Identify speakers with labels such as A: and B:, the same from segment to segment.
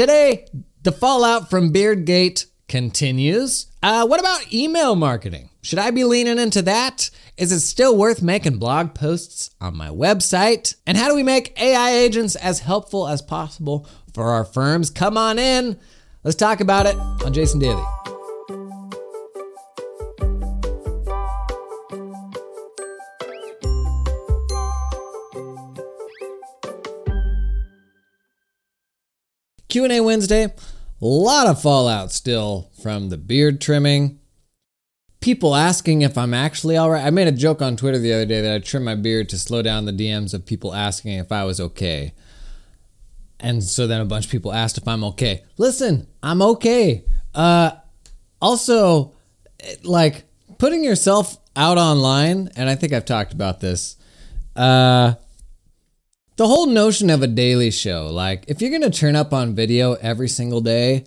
A: Today, the fallout from Beardgate continues. Uh, what about email marketing? Should I be leaning into that? Is it still worth making blog posts on my website? And how do we make AI agents as helpful as possible for our firms? Come on in. Let's talk about it on Jason Daily. Q&A Wednesday. A lot of fallout still from the beard trimming. People asking if I'm actually all right. I made a joke on Twitter the other day that I trimmed my beard to slow down the DMs of people asking if I was okay. And so then a bunch of people asked if I'm okay. Listen, I'm okay. Uh, also, like putting yourself out online, and I think I've talked about this. Uh, the whole notion of a daily show, like if you're gonna turn up on video every single day,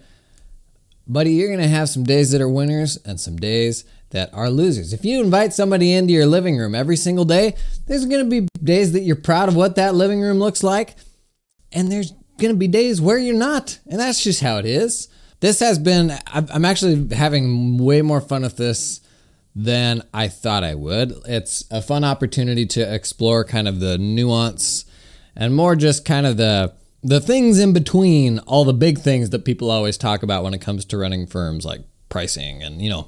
A: buddy, you're gonna have some days that are winners and some days that are losers. If you invite somebody into your living room every single day, there's gonna be days that you're proud of what that living room looks like, and there's gonna be days where you're not, and that's just how it is. This has been, I'm actually having way more fun with this than I thought I would. It's a fun opportunity to explore kind of the nuance and more just kind of the the things in between all the big things that people always talk about when it comes to running firms like pricing and you know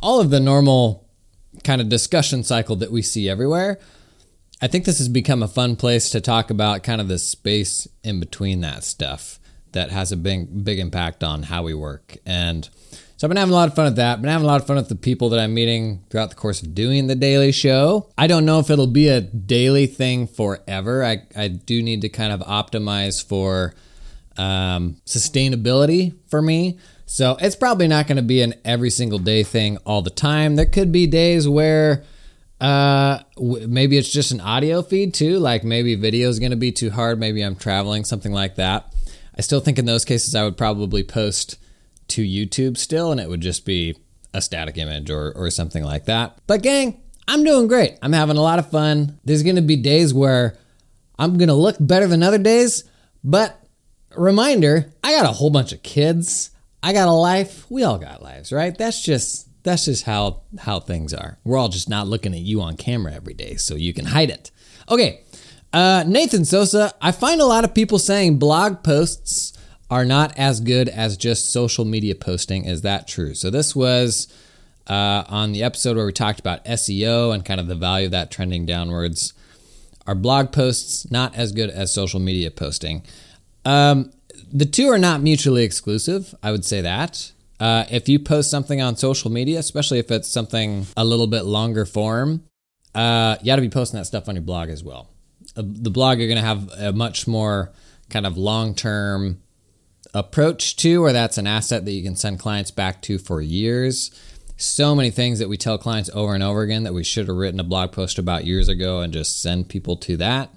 A: all of the normal kind of discussion cycle that we see everywhere. I think this has become a fun place to talk about kind of the space in between that stuff that has a big big impact on how we work. And so I've been having a lot of fun with that. Been having a lot of fun with the people that I'm meeting throughout the course of doing the daily show. I don't know if it'll be a daily thing forever. I, I do need to kind of optimize for um, sustainability for me. So it's probably not going to be an every single day thing all the time. There could be days where uh, w- maybe it's just an audio feed too. Like maybe video is going to be too hard. Maybe I'm traveling, something like that. I still think in those cases I would probably post to YouTube still, and it would just be a static image or, or something like that. But, gang, I'm doing great. I'm having a lot of fun. There's going to be days where I'm going to look better than other days, but reminder I got a whole bunch of kids. I got a life. We all got lives, right? That's just that's just how how things are. We're all just not looking at you on camera every day, so you can hide it. Okay, uh, Nathan Sosa. I find a lot of people saying blog posts are not as good as just social media posting. Is that true? So, this was uh, on the episode where we talked about SEO and kind of the value of that trending downwards. Are blog posts not as good as social media posting? Um, the two are not mutually exclusive. I would say that. Uh, if you post something on social media, especially if it's something a little bit longer form, uh, you got to be posting that stuff on your blog as well. Uh, the blog, you're going to have a much more kind of long term approach to, or that's an asset that you can send clients back to for years. So many things that we tell clients over and over again that we should have written a blog post about years ago and just send people to that.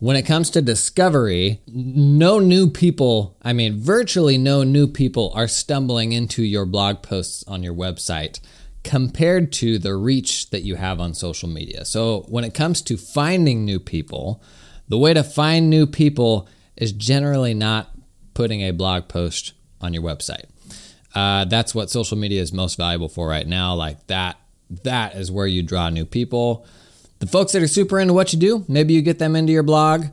A: When it comes to discovery, no new people, I mean, virtually no new people are stumbling into your blog posts on your website compared to the reach that you have on social media. So, when it comes to finding new people, the way to find new people is generally not putting a blog post on your website. Uh, that's what social media is most valuable for right now. Like that, that is where you draw new people. The folks that are super into what you do, maybe you get them into your blog.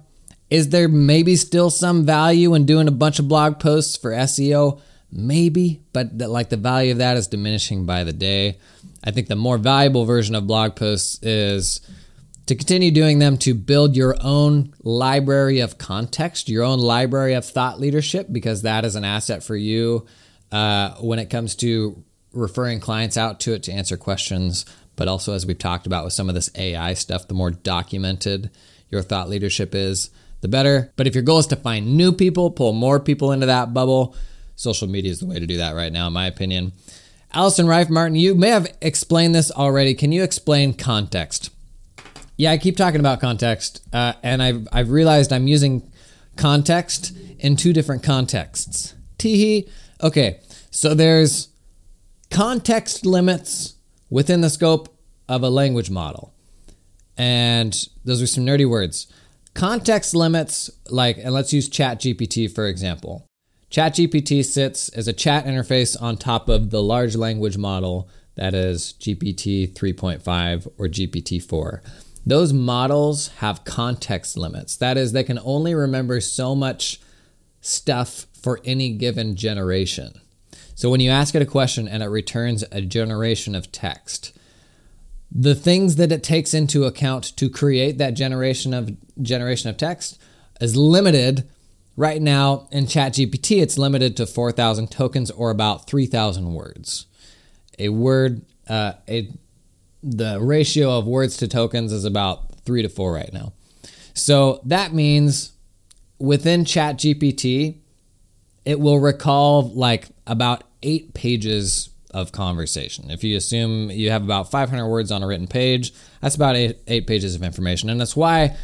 A: Is there maybe still some value in doing a bunch of blog posts for SEO? Maybe, but the, like the value of that is diminishing by the day. I think the more valuable version of blog posts is to continue doing them to build your own library of context, your own library of thought leadership, because that is an asset for you uh, when it comes to referring clients out to it to answer questions. But also, as we've talked about with some of this AI stuff, the more documented your thought leadership is, the better. But if your goal is to find new people, pull more people into that bubble, social media is the way to do that right now, in my opinion. Alison Reif Martin, you may have explained this already. Can you explain context? Yeah, I keep talking about context, uh, and I've I've realized I'm using context in two different contexts. Teehee. Okay, so there's context limits within the scope of a language model, and those are some nerdy words. Context limits, like, and let's use ChatGPT for example. ChatGPT sits as a chat interface on top of the large language model that is GPT 3.5 or GPT 4. Those models have context limits. That is, they can only remember so much stuff for any given generation. So when you ask it a question and it returns a generation of text, the things that it takes into account to create that generation of generation of text is limited right now in ChatGPT it's limited to 4000 tokens or about 3000 words. A word uh, a the ratio of words to tokens is about 3 to 4 right now. So that means within ChatGPT it will recall like about 8 pages of conversation. If you assume you have about 500 words on a written page, that's about eight, eight pages of information. And that's why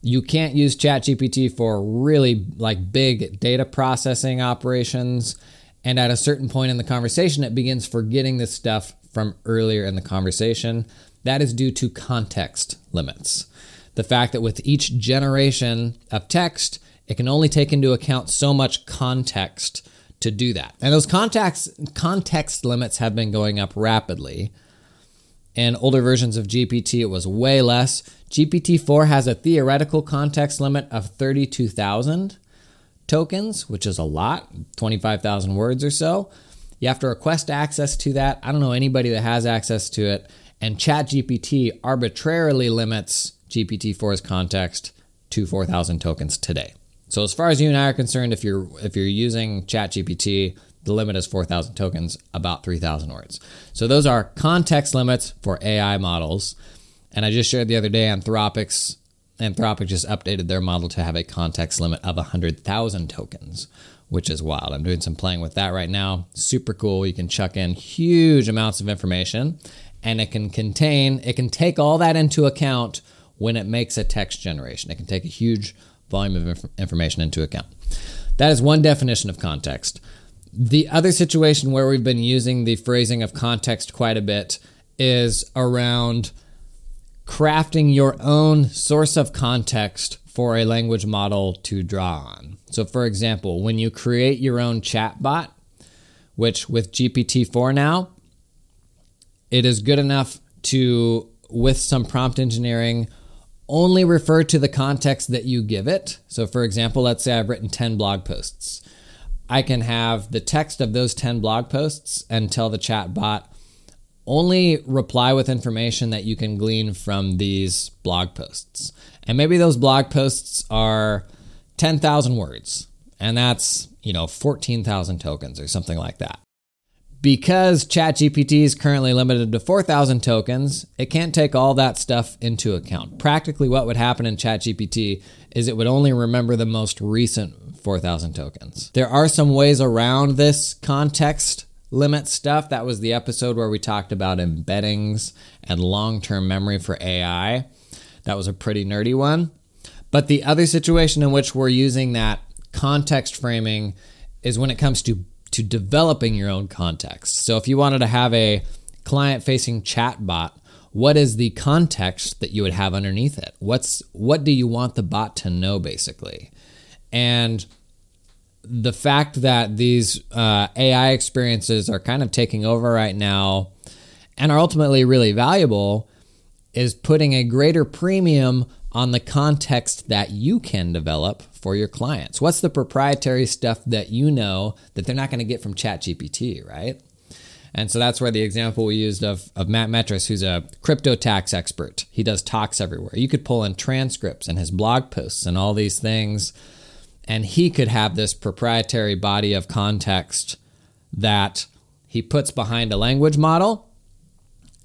A: you can't use ChatGPT for really like big data processing operations. And at a certain point in the conversation, it begins forgetting this stuff from earlier in the conversation. That is due to context limits. The fact that with each generation of text, it can only take into account so much context to do that. And those context context limits have been going up rapidly. In older versions of GPT, it was way less. GPT-4 has a theoretical context limit of 32,000 tokens, which is a lot, 25,000 words or so. You have to request access to that. I don't know anybody that has access to it. And ChatGPT arbitrarily limits GPT-4's context to 4,000 tokens today. So as far as you and I are concerned, if you're if you're using ChatGPT, the limit is 4,000 tokens, about 3,000 words. So those are context limits for AI models. And I just shared the other day, Anthropic's Anthropic just updated their model to have a context limit of 100,000 tokens, which is wild. I'm doing some playing with that right now. Super cool. You can chuck in huge amounts of information and it can contain, it can take all that into account when it makes a text generation. It can take a huge volume of inf- information into account. That is one definition of context. The other situation where we've been using the phrasing of context quite a bit is around crafting your own source of context for a language model to draw on. So, for example, when you create your own chatbot, which with GPT 4 now, it is good enough to, with some prompt engineering, only refer to the context that you give it. So, for example, let's say I've written 10 blog posts. I can have the text of those 10 blog posts and tell the chat bot only reply with information that you can glean from these blog posts. And maybe those blog posts are 10,000 words, and that's, you know, 14,000 tokens or something like that. Because ChatGPT is currently limited to 4,000 tokens, it can't take all that stuff into account. Practically, what would happen in ChatGPT is it would only remember the most recent 4,000 tokens. There are some ways around this context limit stuff. That was the episode where we talked about embeddings and long term memory for AI. That was a pretty nerdy one. But the other situation in which we're using that context framing is when it comes to to developing your own context. So if you wanted to have a client facing chat bot, what is the context that you would have underneath it? What's what do you want the bot to know basically? And the fact that these uh, AI experiences are kind of taking over right now and are ultimately really valuable is putting a greater premium on the context that you can develop for your clients. What's the proprietary stuff that you know that they're not going to get from ChatGPT, right? And so that's where the example we used of, of Matt Metras, who's a crypto tax expert. He does talks everywhere. You could pull in transcripts and his blog posts and all these things, and he could have this proprietary body of context that he puts behind a language model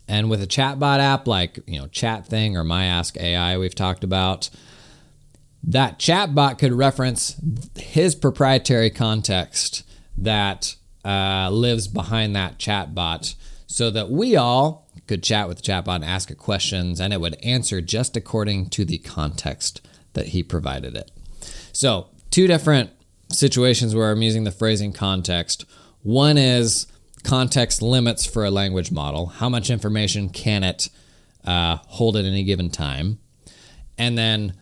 A: and with a chatbot app like, you know, Chat Thing or My Ask AI we've talked about, that chatbot could reference his proprietary context that uh, lives behind that chatbot so that we all could chat with the chatbot and ask it questions and it would answer just according to the context that he provided it. So, two different situations where I'm using the phrasing context. One is context limits for a language model. How much information can it uh, hold at any given time? And then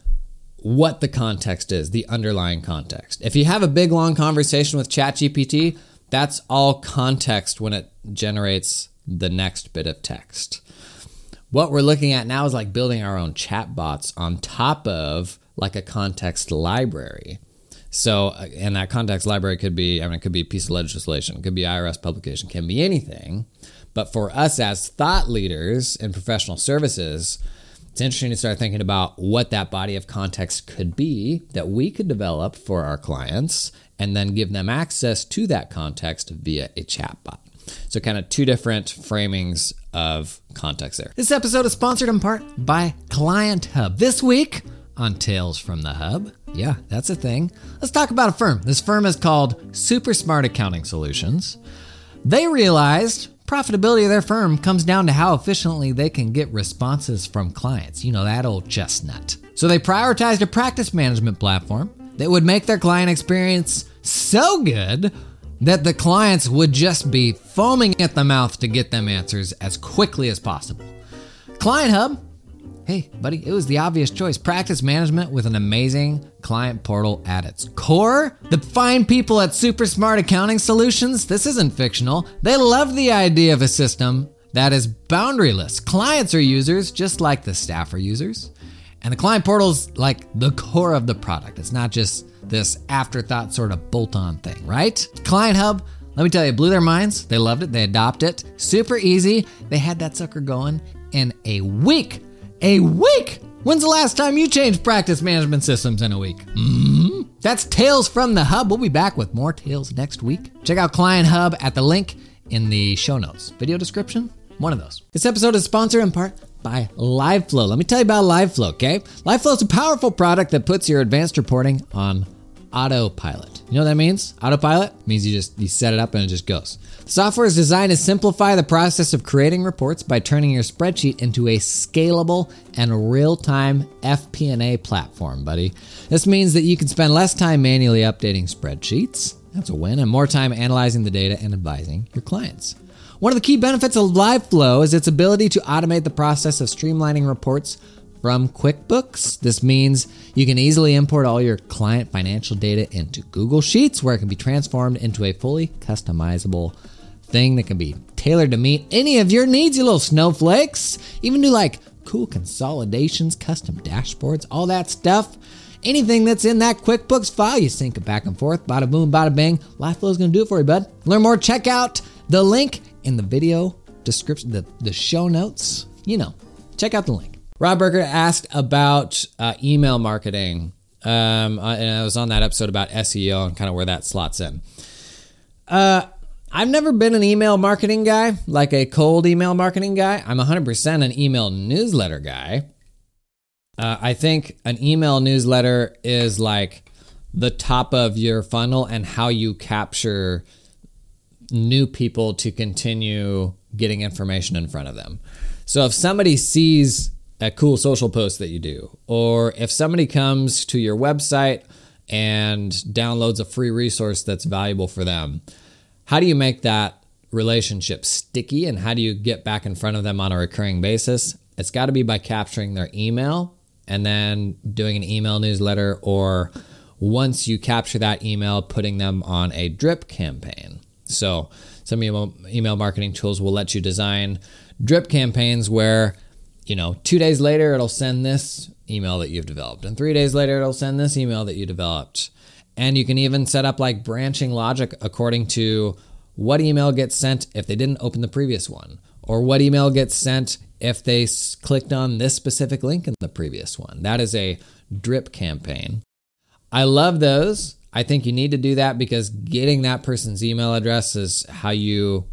A: what the context is, the underlying context. If you have a big long conversation with ChatGPT, that's all context when it generates the next bit of text. What we're looking at now is like building our own chatbots on top of like a context library. So, uh, and that context library could be, I mean, it could be a piece of legislation, it could be IRS publication, can be anything. But for us as thought leaders in professional services, it's interesting to start thinking about what that body of context could be that we could develop for our clients and then give them access to that context via a chatbot. So, kind of two different framings of context there. This episode is sponsored in part by Client Hub. This week on Tales from the Hub, yeah, that's a thing. Let's talk about a firm. This firm is called Super Smart Accounting Solutions. They realized profitability of their firm comes down to how efficiently they can get responses from clients. You know, that old chestnut. So they prioritized a practice management platform that would make their client experience so good that the clients would just be foaming at the mouth to get them answers as quickly as possible. Client Hub Hey, buddy, it was the obvious choice. Practice management with an amazing client portal at its core. The fine people at Super Smart Accounting Solutions, this isn't fictional. They love the idea of a system that is boundaryless. Clients are users just like the staff are users. And the client portal's like the core of the product. It's not just this afterthought sort of bolt on thing, right? Client Hub, let me tell you, blew their minds. They loved it. They adopted it. Super easy. They had that sucker going in a week a week. When's the last time you changed practice management systems in a week? Mm-hmm. That's Tales from the Hub. We'll be back with more tales next week. Check out Client Hub at the link in the show notes. Video description, one of those. This episode is sponsored in part by LiveFlow. Let me tell you about LiveFlow, okay? LiveFlow is a powerful product that puts your advanced reporting on autopilot. You know what that means? Autopilot means you just you set it up and it just goes. The software is designed to simplify the process of creating reports by turning your spreadsheet into a scalable and real-time FP&A platform, buddy. This means that you can spend less time manually updating spreadsheets. That's a win, and more time analyzing the data and advising your clients. One of the key benefits of LiveFlow is its ability to automate the process of streamlining reports from QuickBooks. This means you can easily import all your client financial data into Google Sheets, where it can be transformed into a fully customizable thing that can be tailored to meet any of your needs, you little snowflakes. Even do like cool consolidations, custom dashboards, all that stuff. Anything that's in that QuickBooks file, you sync it back and forth. Bada boom, bada bang. LiveFlow is going to do it for you, bud. Learn more, check out the link in the video description, the, the show notes. You know, check out the link. Rob Berger asked about uh, email marketing. Um, uh, and I was on that episode about SEO and kind of where that slots in. Uh, I've never been an email marketing guy, like a cold email marketing guy. I'm 100% an email newsletter guy. Uh, I think an email newsletter is like the top of your funnel and how you capture new people to continue getting information in front of them. So if somebody sees a cool social post that you do, or if somebody comes to your website and downloads a free resource that's valuable for them, how do you make that relationship sticky and how do you get back in front of them on a recurring basis? It's got to be by capturing their email and then doing an email newsletter, or once you capture that email, putting them on a drip campaign. So, some email marketing tools will let you design drip campaigns where you know, two days later, it'll send this email that you've developed. And three days later, it'll send this email that you developed. And you can even set up like branching logic according to what email gets sent if they didn't open the previous one, or what email gets sent if they clicked on this specific link in the previous one. That is a drip campaign. I love those. I think you need to do that because getting that person's email address is how you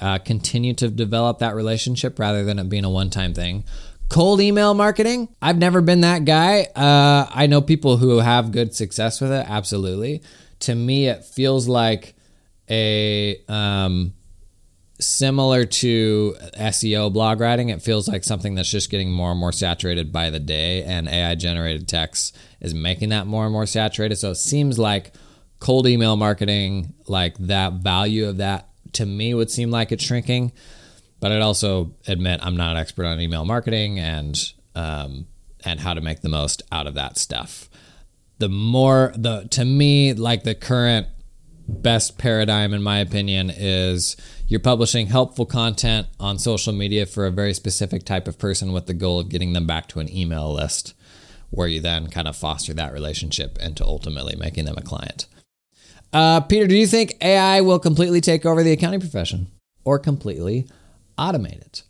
A: uh, continue to develop that relationship rather than it being a one time thing. Cold email marketing, I've never been that guy. Uh, I know people who have good success with it, absolutely. To me, it feels like a um, similar to SEO blog writing. It feels like something that's just getting more and more saturated by the day, and AI generated text is making that more and more saturated. So it seems like cold email marketing, like that value of that to me would seem like it's shrinking. But I'd also admit I'm not an expert on email marketing, and um, and how to make the most out of that stuff. The more the to me like the current best paradigm in my opinion is you're publishing helpful content on social media for a very specific type of person with the goal of getting them back to an email list where you then kind of foster that relationship into ultimately making them a client. Uh, Peter, do you think AI will completely take over the accounting profession or completely automate it?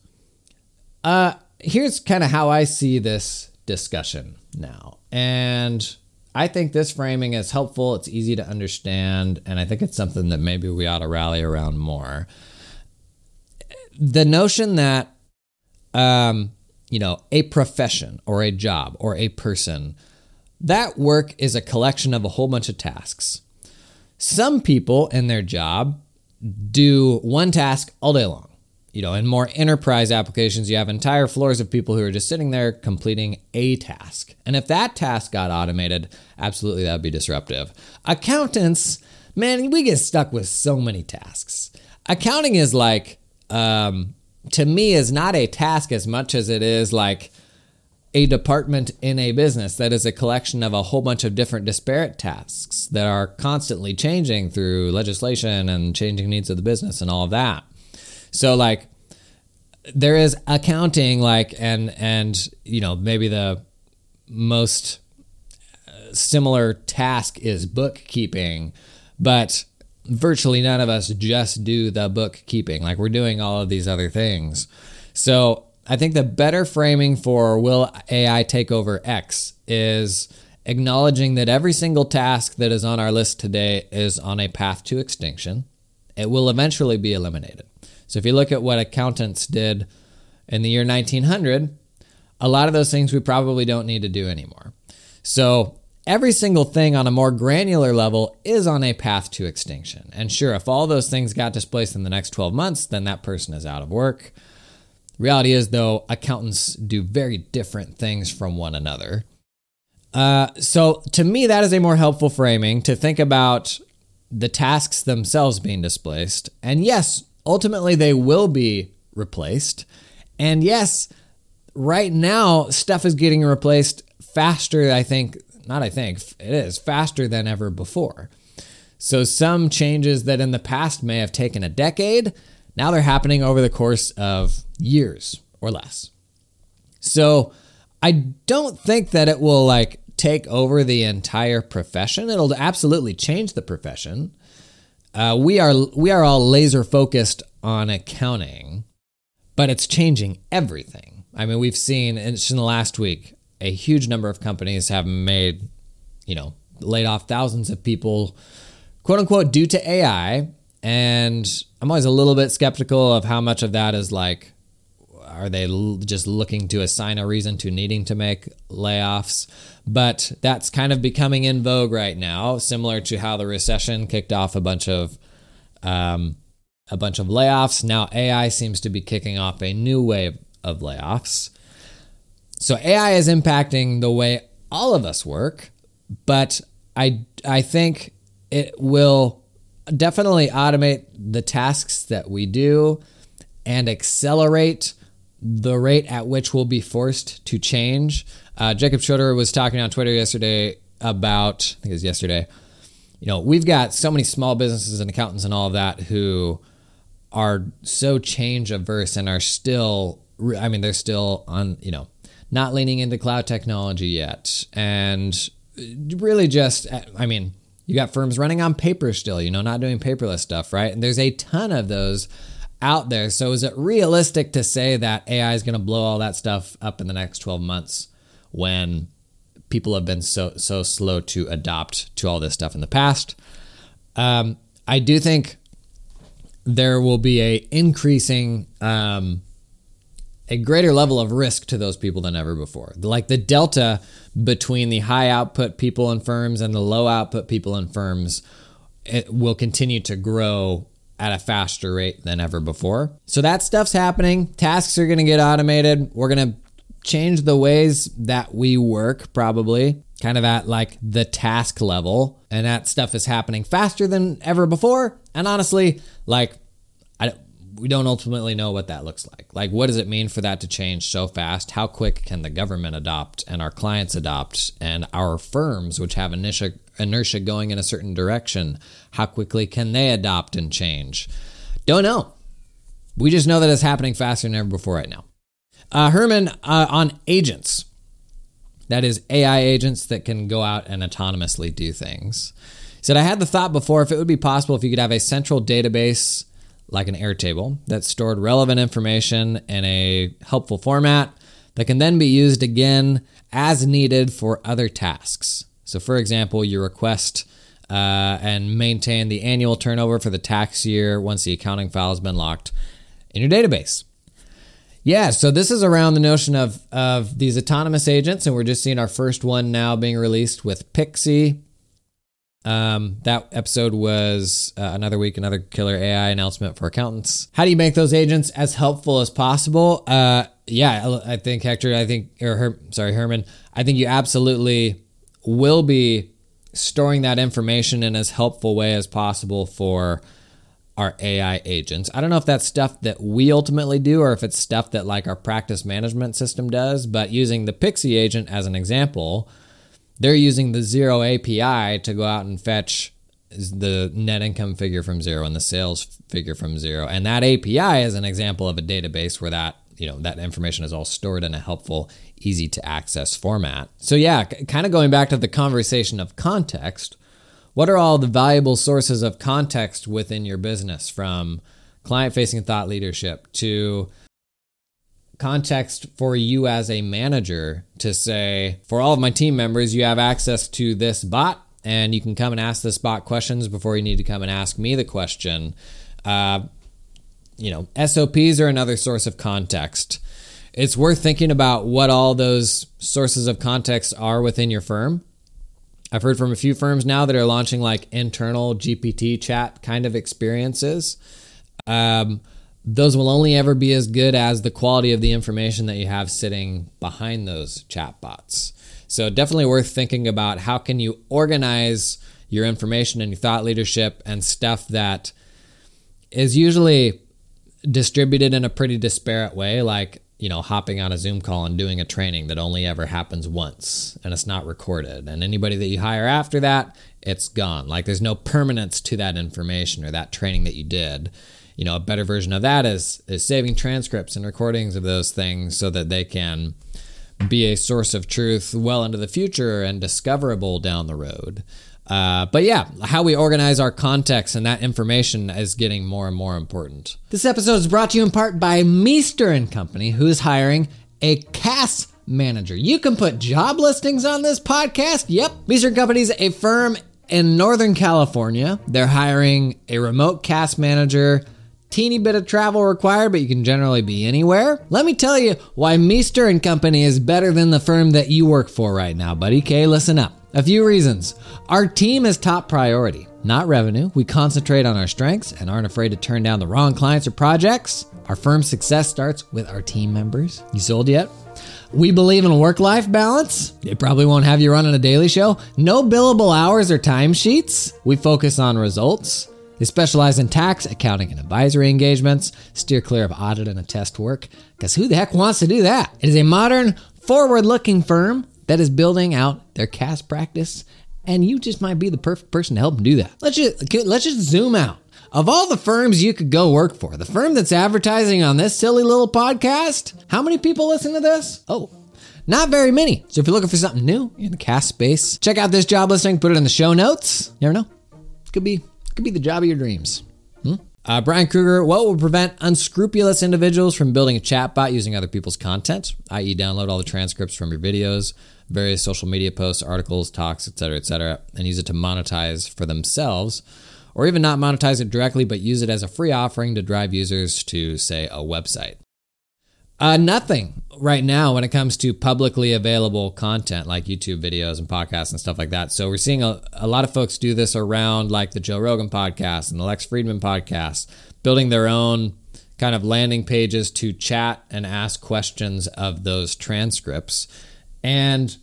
A: Uh, here's kind of how I see this discussion now. And I think this framing is helpful. It's easy to understand. And I think it's something that maybe we ought to rally around more. The notion that, um, you know, a profession or a job or a person, that work is a collection of a whole bunch of tasks. Some people in their job do one task all day long you know, in more enterprise applications, you have entire floors of people who are just sitting there completing a task. And if that task got automated, absolutely that would be disruptive. Accountants, man, we get stuck with so many tasks. Accounting is like, um, to me, is not a task as much as it is like a department in a business that is a collection of a whole bunch of different disparate tasks that are constantly changing through legislation and changing needs of the business and all of that. So like there is accounting like and and you know maybe the most uh, similar task is bookkeeping, but virtually none of us just do the bookkeeping. Like we're doing all of these other things. So I think the better framing for will AI take over X is acknowledging that every single task that is on our list today is on a path to extinction. It will eventually be eliminated. So if you look at what accountants did in the year 1900, a lot of those things we probably don't need to do anymore. So every single thing on a more granular level is on a path to extinction. And sure, if all those things got displaced in the next 12 months, then that person is out of work. Reality is, though, accountants do very different things from one another. Uh, so to me, that is a more helpful framing to think about the tasks themselves being displaced. And yes, ultimately they will be replaced. And yes, right now stuff is getting replaced faster, I think, not I think, it is faster than ever before. So some changes that in the past may have taken a decade, now they're happening over the course of years or less. So I don't think that it will like take over the entire profession. It'll absolutely change the profession. Uh, we are we are all laser focused on accounting, but it's changing everything. I mean, we've seen in the last week a huge number of companies have made, you know, laid off thousands of people, quote unquote, due to AI. And I'm always a little bit skeptical of how much of that is like are they just looking to assign a reason to needing to make layoffs? But that's kind of becoming in vogue right now, similar to how the recession kicked off a bunch of um, a bunch of layoffs. Now AI seems to be kicking off a new wave of layoffs. So AI is impacting the way all of us work, but I I think it will definitely automate the tasks that we do and accelerate the rate at which we'll be forced to change. Uh, Jacob Schroeder was talking on Twitter yesterday about, I think it was yesterday, you know, we've got so many small businesses and accountants and all of that who are so change averse and are still, I mean, they're still on, you know, not leaning into cloud technology yet. And really just, I mean, you got firms running on paper still, you know, not doing paperless stuff, right? And there's a ton of those out there. So is it realistic to say that AI is going to blow all that stuff up in the next 12 months when people have been so so slow to adopt to all this stuff in the past? Um, I do think there will be a increasing um, a greater level of risk to those people than ever before. Like the delta between the high output people in firms and the low output people in firms it will continue to grow at a faster rate than ever before. So that stuff's happening. Tasks are going to get automated. We're going to change the ways that we work, probably kind of at like the task level. And that stuff is happening faster than ever before. And honestly, like, we don't ultimately know what that looks like. Like, what does it mean for that to change so fast? How quick can the government adopt and our clients adopt and our firms, which have inertia, inertia going in a certain direction, how quickly can they adopt and change? Don't know. We just know that it's happening faster than ever before right now. Uh, Herman, uh, on agents. That is AI agents that can go out and autonomously do things. He said, I had the thought before if it would be possible if you could have a central database like an Airtable that stored relevant information in a helpful format that can then be used again as needed for other tasks. So, for example, you request uh, and maintain the annual turnover for the tax year once the accounting file has been locked in your database. Yeah, so this is around the notion of, of these autonomous agents, and we're just seeing our first one now being released with Pixie. Um, that episode was uh, another week, another killer AI announcement for accountants. How do you make those agents as helpful as possible? Uh, yeah, I think Hector, I think, or Her, sorry, Herman, I think you absolutely will be storing that information in as helpful way as possible for our AI agents. I don't know if that's stuff that we ultimately do or if it's stuff that like our practice management system does, but using the Pixie agent as an example, they're using the Xero API to go out and fetch the net income figure from Xero and the sales figure from Xero. And that API is an example of a database where that you know that information is all stored in a helpful easy to access format so yeah kind of going back to the conversation of context what are all the valuable sources of context within your business from client facing thought leadership to context for you as a manager to say, for all of my team members, you have access to this bot and you can come and ask this bot questions before you need to come and ask me the question. Uh, you know, SOPs are another source of context. It's worth thinking about what all those sources of context are within your firm I've heard from a few firms now that are launching like internal GPT chat kind of experiences. Um, those will only ever be as good as the quality of the information that you have sitting behind those chatbots. So definitely worth thinking about how can you organize your information and your thought leadership and stuff that is usually distributed in a pretty disparate way like you know, hopping on a Zoom call and doing a training that only ever happens once and it's not recorded. And anybody that you hire after that, it's gone. Like there's no permanence to that information or that training that you did. You know, a better version of that is is saving transcripts and recordings of those things so that they can be a source of truth well into the future and discoverable down the road. Uh, but yeah, how we organize our context and that information is getting more and more important. This episode is brought to you in part by Meester and Company, who's hiring a CAS manager. You can put job listings on this podcast. Yep, Meester and Company is a firm in Northern California. They're hiring a remote CAS manager. Teeny bit of travel required, but you can generally be anywhere. Let me tell you why Meester and Company is better than the firm that you work for right now, buddy. Okay, listen up. A few reasons. Our team is top priority, not revenue. We concentrate on our strengths and aren't afraid to turn down the wrong clients or projects. Our firm's success starts with our team members. You sold yet? We believe in work life balance. It probably won't have you running a daily show. No billable hours or timesheets. We focus on results. They specialize in tax, accounting, and advisory engagements, steer clear of audit and attest work, because who the heck wants to do that? It is a modern, forward looking firm that is building out their CAS practice, and you just might be the perfect person to help them do that. Let's just let's just zoom out. Of all the firms you could go work for, the firm that's advertising on this silly little podcast, how many people listen to this? Oh, not very many. So if you're looking for something new in the CAS space, check out this job listing, put it in the show notes. You never know. Could be could be the job of your dreams. Hmm? Uh, Brian Kruger, what will prevent unscrupulous individuals from building a chatbot using other people's content, i.e., download all the transcripts from your videos, various social media posts, articles, talks, etc., etc., and use it to monetize for themselves, or even not monetize it directly, but use it as a free offering to drive users to, say, a website. Uh, nothing right now when it comes to publicly available content like YouTube videos and podcasts and stuff like that. So we're seeing a, a lot of folks do this around like the Joe Rogan podcast and the Lex Fridman podcast, building their own kind of landing pages to chat and ask questions of those transcripts. And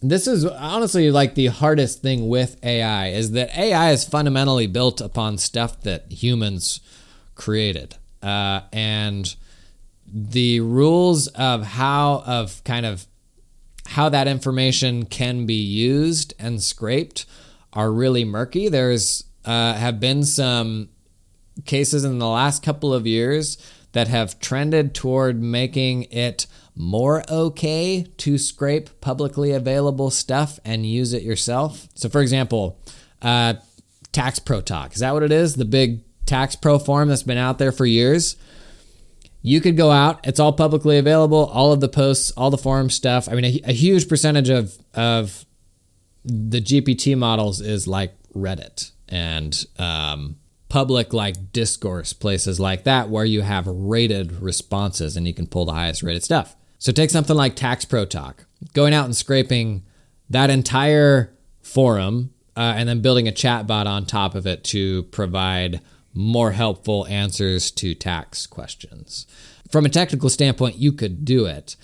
A: this is honestly like the hardest thing with AI is that AI is fundamentally built upon stuff that humans created. uh, and the rules of how of kind of how that information can be used and scraped are really murky. There's uh, have been some cases in the last couple of years that have trended toward making it more okay to scrape publicly available stuff and use it yourself. So, for example, uh, Tax Pro Talk is that what it is? The big Tax Pro form that's been out there for years. You could go out; it's all publicly available. All of the posts, all the forum stuff. I mean, a, a huge percentage of of the GPT models is like Reddit and um, public like discourse places like that where you have rated responses and you can pull the highest rated stuff. So take something like Tax Pro Talk, going out and scraping that entire forum uh, and then building a chatbot on top of it to provide more helpful answers to tax questions. From a technical standpoint, you could do it.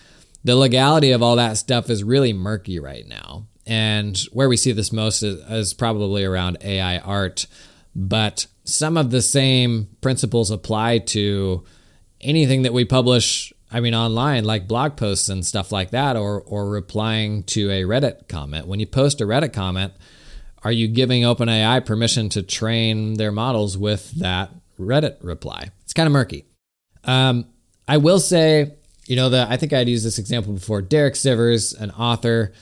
A: The legality of all that stuff is really murky right now. And where we see this most is, is probably around AI art. But some of the same principles apply to anything that we publish I mean, online, like blog posts and stuff like that, or or replying to a Reddit comment. When you post a Reddit comment, are you giving OpenAI permission to train their models with that Reddit reply? It's kind of murky. Um, I will say, you know, that I think I'd used this example before. Derek Sivers, an author,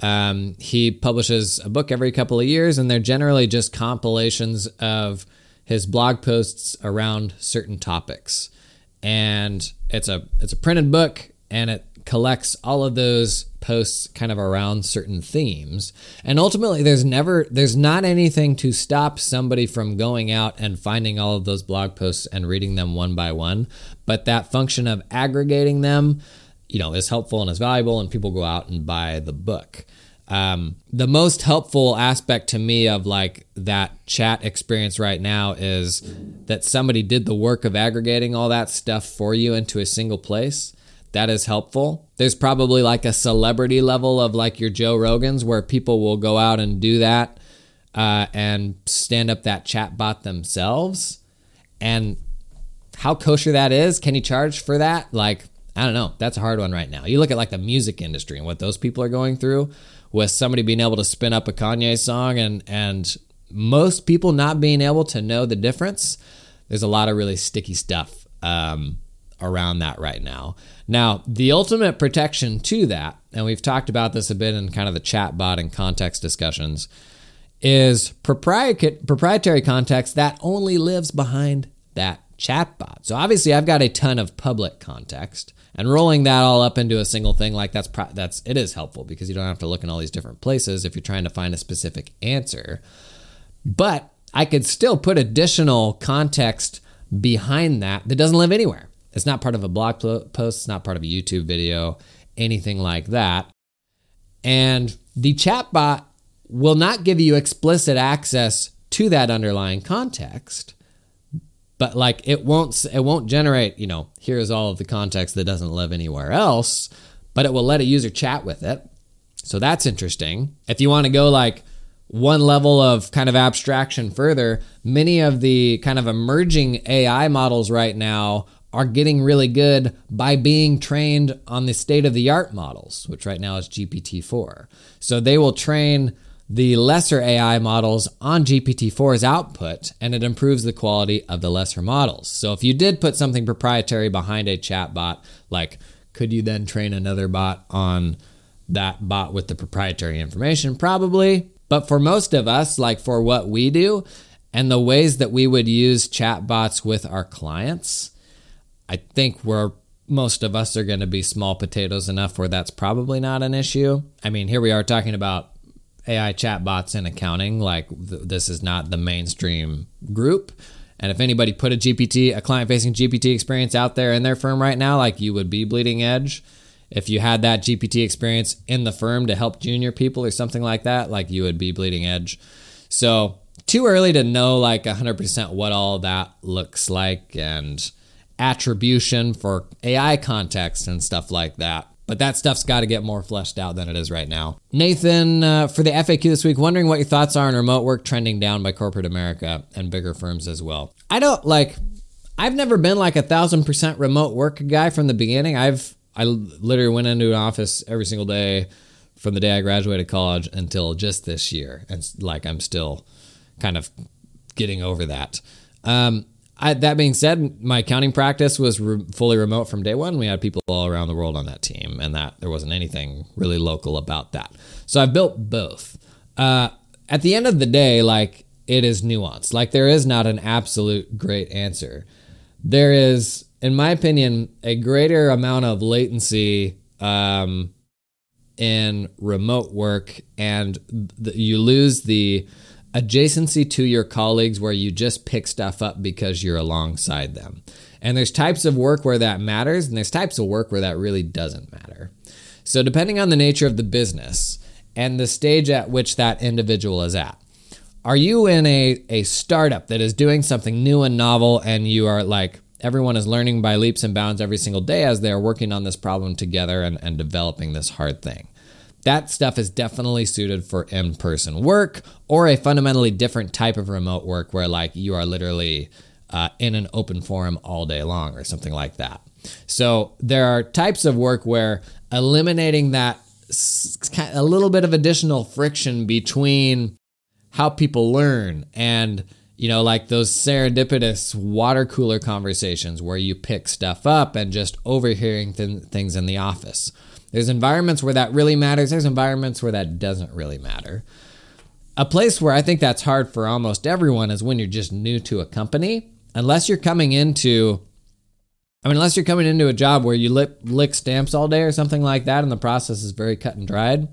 A: um, he publishes a book every couple of years, and they're generally just compilations of his blog posts around certain topics and it's a it's a printed book and it collects all of those posts kind of around certain themes. And ultimately there's never there's not anything to stop somebody from going out and finding all of those blog posts and reading them one by one. But that function of aggregating them you know is helpful and is valuable and people go out and buy the book. Um, the most helpful aspect to me of like that chat experience right now is that somebody did the work of aggregating all that stuff for you into a single place. That is helpful. There's probably like a celebrity level of like your Joe Rogans where people will go out and do that uh, and stand up that chat bot themselves. And how kosher that is, can you charge for that? Like, I don't know. That's a hard one right now. You look at like the music industry and what those people are going through with somebody being able to spin up a Kanye song and and most people not being able to know the difference. There's a lot of really sticky stuff um, around that right now. Now, the ultimate protection to that, and we've talked about this a bit in kind of the chatbot and context discussions, is proprietary context that only lives behind that chatbot. So obviously, I've got a ton of public context and rolling that all up into a single thing like that's pro- that's it is helpful because you don't have to look in all these different places if you're trying to find a specific answer but i could still put additional context behind that that doesn't live anywhere it's not part of a blog post it's not part of a youtube video anything like that. And the chatbot will not give you explicit access to that underlying context but like it won't it won't generate you know here's all of the context that doesn't live anywhere else but it will let a user chat with it. So that's interesting. If you want to go like one level of kind of abstraction further many of the kind of emerging ai models right now are getting really good by being trained on the state of the art models which right now is gpt-4 so they will train the lesser AI models on GPT-4's output, and it improves the quality of the lesser models. So if you did put something proprietary behind a chat bot, like could you then train another bot on that bot with the proprietary information? Probably. But for most of us, like for what we do and the ways that we would use chat bots with our clients, I think we're most of us are going to be small potatoes enough where that's probably not an issue. I mean, here we are talking about AI chatbots in accounting. Like th- this is not the mainstream group. And if anybody put a GPT, a client facing GPT experience out there in their firm right now, like you would be bleeding edge. If you had that GPT experience in the firm to help junior people or something like that, like you would be bleeding edge. So, too early to know like 100% what all that looks like and attribution for AI context and stuff like that. But that stuff's got to get more fleshed out than it is right now. Nathan, uh, for the FAQ this week, wondering what your thoughts are on remote work trending down by corporate America and bigger firms as well. I don't like, I've never been like a thousand percent remote work guy from the beginning. I've I literally went into an office every single day from the day I graduated college until just this year, and like I'm still kind of getting over that. Um, I, that being said, my accounting practice was re- fully remote from day one. We had people all around the world on that team, and that there wasn't anything really local about that. So I've built both. Uh, at the end of the day, like it is nuanced. Like there is not an absolute great answer. There is, in my opinion, a greater amount of latency um, in remote work, and the, you lose the adjacency to your colleagues where you just pick stuff up because you're alongside them. And there's types of work where that matters, and there's types of work where that really doesn't matter. So, depending on the nature of the business and the stage at which that individual is at, are you in a, a startup that is doing something new and novel, and you are like, everyone is learning by leaps and bounds every single day as they're working on this problem together and, and developing this hard thing? That stuff is definitely suited for in person work or a fundamentally different type of remote work where, like, you are literally uh, in an open forum all day long or something like that. So, there are types of work where eliminating that a little bit of additional friction between how people learn and you know like those serendipitous water cooler conversations where you pick stuff up and just overhearing th- things in the office there's environments where that really matters, there's environments where that doesn't really matter. A place where I think that's hard for almost everyone is when you're just new to a company. Unless you're coming into I mean, unless you're coming into a job where you lick, lick stamps all day or something like that, and the process is very cut and dried,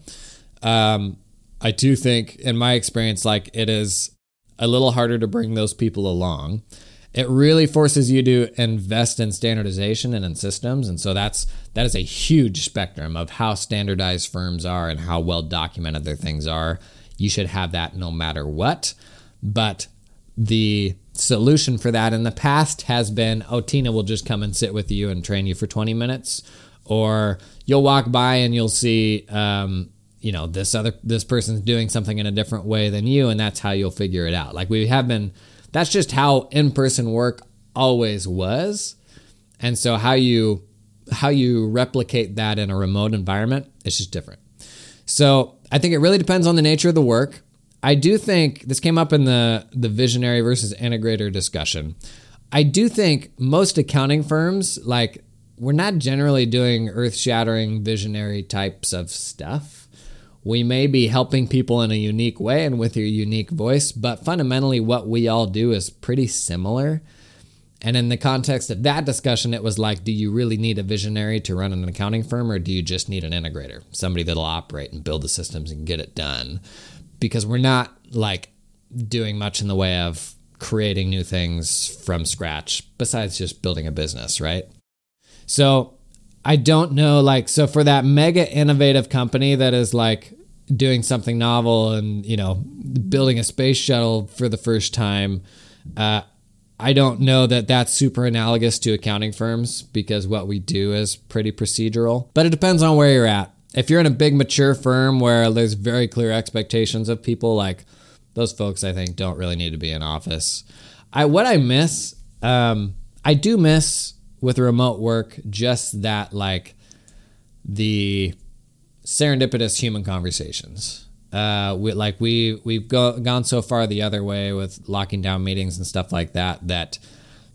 A: um, I do think, in my experience, like it is a little harder to bring those people along it really forces you to invest in standardization and in systems and so that's that is a huge spectrum of how standardized firms are and how well documented their things are. You should have that no matter what but the solution for that in the past has been oh tina will just come and sit with you and train you for 20 minutes or you'll walk by and you'll see um, you know this other this person's doing something in a different way than you and that's how you'll figure it out. Like we have been that's just how in-person work always was. And so how you how you replicate that in a remote environment is just different. So I think it really depends on the nature of the work. I do think this came up in the the visionary versus integrator discussion. I do think most accounting firms like we're not generally doing earth-shattering visionary types of stuff we may be helping people in a unique way and with your unique voice, but fundamentally, what we all do is pretty similar. And in the context of that discussion, it was like, do you really need a visionary to run an accounting firm, or do you just need an integrator, somebody that'll operate and build the systems and get it done? Because we're not like doing much in the way of creating new things from scratch, besides just building a business, right? So I don't know, like, so for that mega innovative company that is like doing something novel and you know building a space shuttle for the first time uh, i don't know that that's super analogous to accounting firms because what we do is pretty procedural. But it depends on where you're at. If you're in a big mature firm where there's very clear expectations of people like those folks i think don't really need to be in office. I what i miss um, i do miss with remote work just that like the serendipitous human conversations. Uh, we, like we we've go, gone so far the other way with locking down meetings and stuff like that that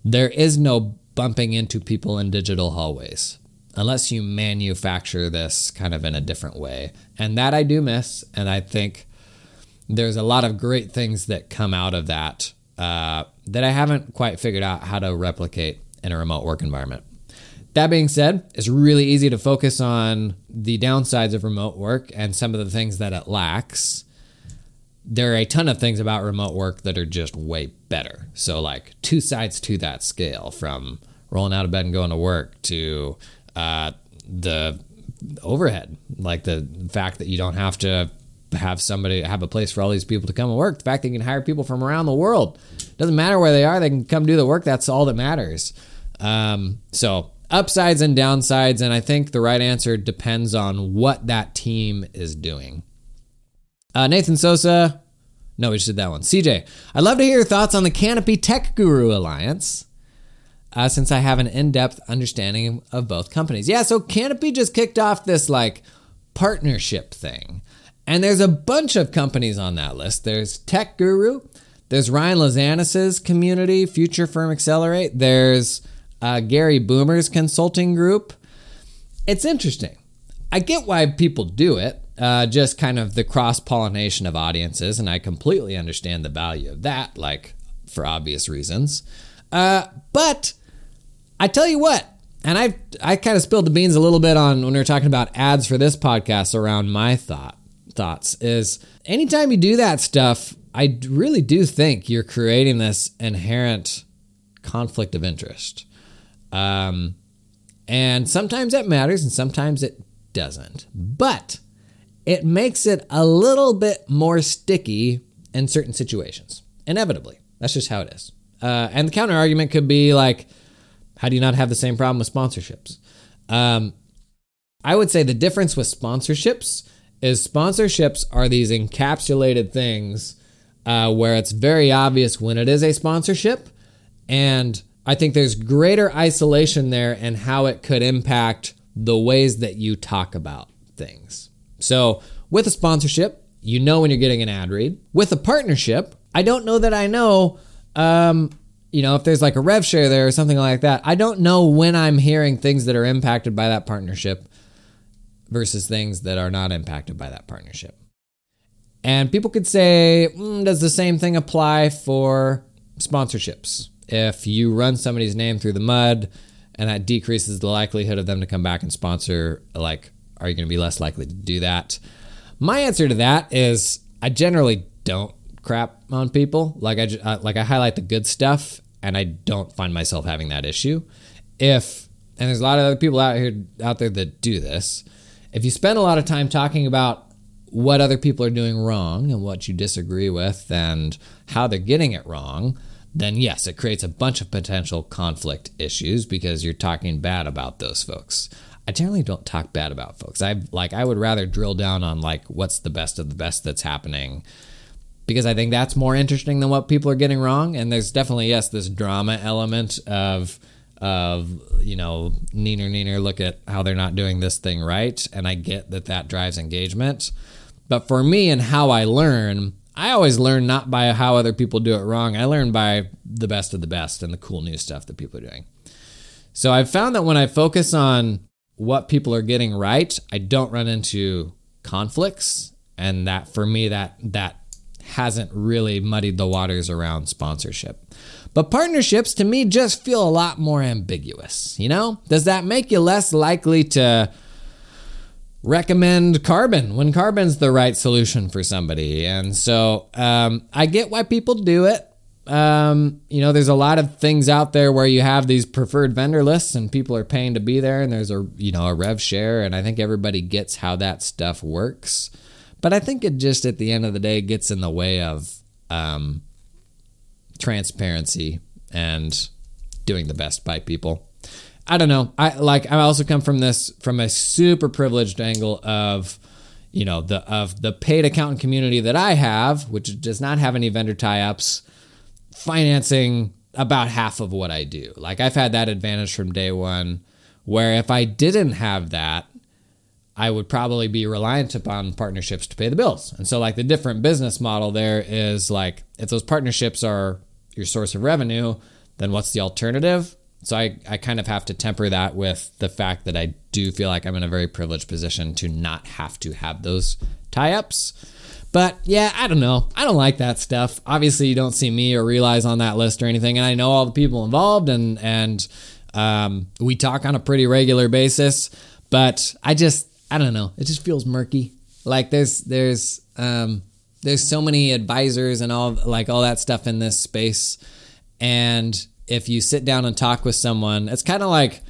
A: there is no bumping into people in digital hallways unless you manufacture this kind of in a different way. And that I do miss, and I think there's a lot of great things that come out of that uh, that I haven't quite figured out how to replicate in a remote work environment. That being said, it's really easy to focus on the downsides of remote work and some of the things that it lacks. There are a ton of things about remote work that are just way better. So, like, two sides to that scale from rolling out of bed and going to work to uh, the overhead, like the fact that you don't have to have somebody have a place for all these people to come and work. The fact that you can hire people from around the world doesn't matter where they are; they can come do the work. That's all that matters. Um, so upsides and downsides. And I think the right answer depends on what that team is doing. Uh, Nathan Sosa. No, we just did that one. CJ, I'd love to hear your thoughts on the Canopy Tech Guru Alliance. uh, since I have an in depth understanding of both companies. Yeah, so Canopy just kicked off this like partnership thing. And there's a bunch of companies on that list. There's Tech Guru, there's Ryan Lazanis's community, Future Firm Accelerate, there's uh, Gary Boomer's consulting group. It's interesting. I get why people do it, uh, just kind of the cross pollination of audiences, and I completely understand the value of that, like for obvious reasons. Uh, but I tell you what, and I I kind of spilled the beans a little bit on when we were talking about ads for this podcast around my thought thoughts is anytime you do that stuff, I really do think you're creating this inherent conflict of interest. Um, and sometimes that matters and sometimes it doesn't. But it makes it a little bit more sticky in certain situations, inevitably. That's just how it is. Uh, and the counter argument could be like, how do you not have the same problem with sponsorships? Um, I would say the difference with sponsorships is sponsorships are these encapsulated things uh, where it's very obvious when it is a sponsorship. And I think there's greater isolation there and how it could impact the ways that you talk about things. So, with a sponsorship, you know when you're getting an ad read. With a partnership, I don't know that I know um, you know, if there's like a rev share there or something like that, I don't know when I'm hearing things that are impacted by that partnership versus things that are not impacted by that partnership. And people could say, mm, does the same thing apply for sponsorships? If you run somebody's name through the mud and that decreases the likelihood of them to come back and sponsor, like, are you going to be less likely to do that? My answer to that is I generally don't crap on people. Like I uh, like I highlight the good stuff, and I don't find myself having that issue. If and there's a lot of other people out here out there that do this. If you spend a lot of time talking about what other people are doing wrong and what you disagree with and how they're getting it wrong, then yes, it creates a bunch of potential conflict issues because you're talking bad about those folks. I generally don't talk bad about folks. I like I would rather drill down on like what's the best of the best that's happening because I think that's more interesting than what people are getting wrong. And there's definitely yes this drama element of of you know neener neener look at how they're not doing this thing right, and I get that that drives engagement. But for me and how I learn, I always learn not by how other people do it wrong. I learn by the best of the best and the cool new stuff that people are doing. So I've found that when I focus on what people are getting right, I don't run into conflicts and that for me that that hasn't really muddied the waters around sponsorship. But partnerships to me just feel a lot more ambiguous, you know? Does that make you less likely to recommend Karbon when Karbon's the right solution for somebody? And so um, I get why people do it. Um, you know, there's a lot of things out there where you have these preferred vendor lists and people are paying to be there and there's a, you know, a rev share. And I think everybody gets how that stuff works. But I think it just at the end of the day gets in the way of um, transparency and doing the best by people. I don't know. I like. I also come from this from a super privileged angle of, you know, the of the paid accountant community that I have, which does not have any vendor tie-ups, financing about half of what I do. Like I've had that advantage from day one, where if I didn't have that, I would probably be reliant upon partnerships to pay the bills. And so, like, the different business model there is like, if those partnerships are your source of revenue, then what's the alternative? So, I, I kind of have to temper that with the fact that I do feel like I'm in a very privileged position to not have to have those tie ups. But yeah, I don't know. I don't like that stuff. Obviously, you don't see me or Realize on that list or anything, and I know all the people involved, and and um, we talk on a pretty regular basis. But I just I don't know. It just feels murky. Like there's there's um there's so many advisors and all like all that stuff in this space and if you sit down and talk with someone it's kind of like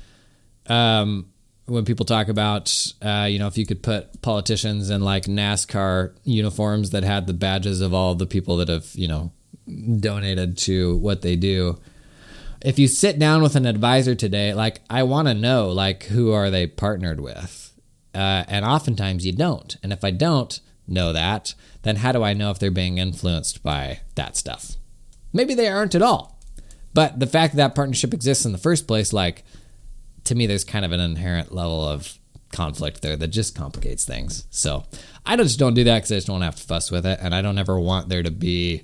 A: um, when people talk about uh, you know if you could put politicians in like nascar uniforms that had the badges of all the people that have you know donated to what they do if you sit down with an advisor today like i want to know like who are they partnered with uh, and oftentimes you don't. And if I don't know that, then how do I know if they're being influenced by that stuff? Maybe they aren't at all. But the fact that that partnership exists in the first place, like to me, there's kind of an inherent level of conflict there that just complicates things. So I just don't do that because I just don't have to fuss with it. And I don't ever want there to be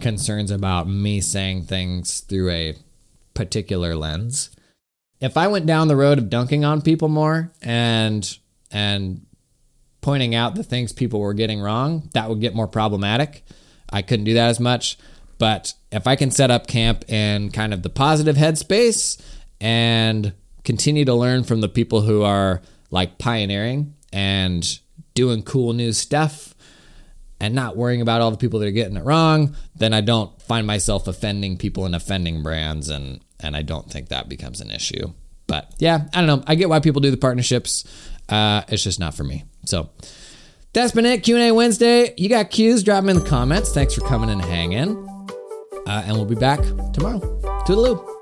A: concerns about me saying things through a particular lens. If I went down the road of dunking on people more and and pointing out the things people were getting wrong, that would get more problematic. I couldn't do that as much. But if I can set up camp in kind of the positive headspace and continue to learn from the people who are like pioneering and doing cool new stuff and not worrying about all the people that are getting it wrong, then I don't find myself offending people and offending brands and and I don't think that becomes an issue. But yeah, I don't know. I get why people do the partnerships. Uh, it's just not for me. So that's been it. Q&A Wednesday. You got cues, drop them in the comments. Thanks for coming and hanging. Uh, and we'll be back tomorrow. Toodaloo.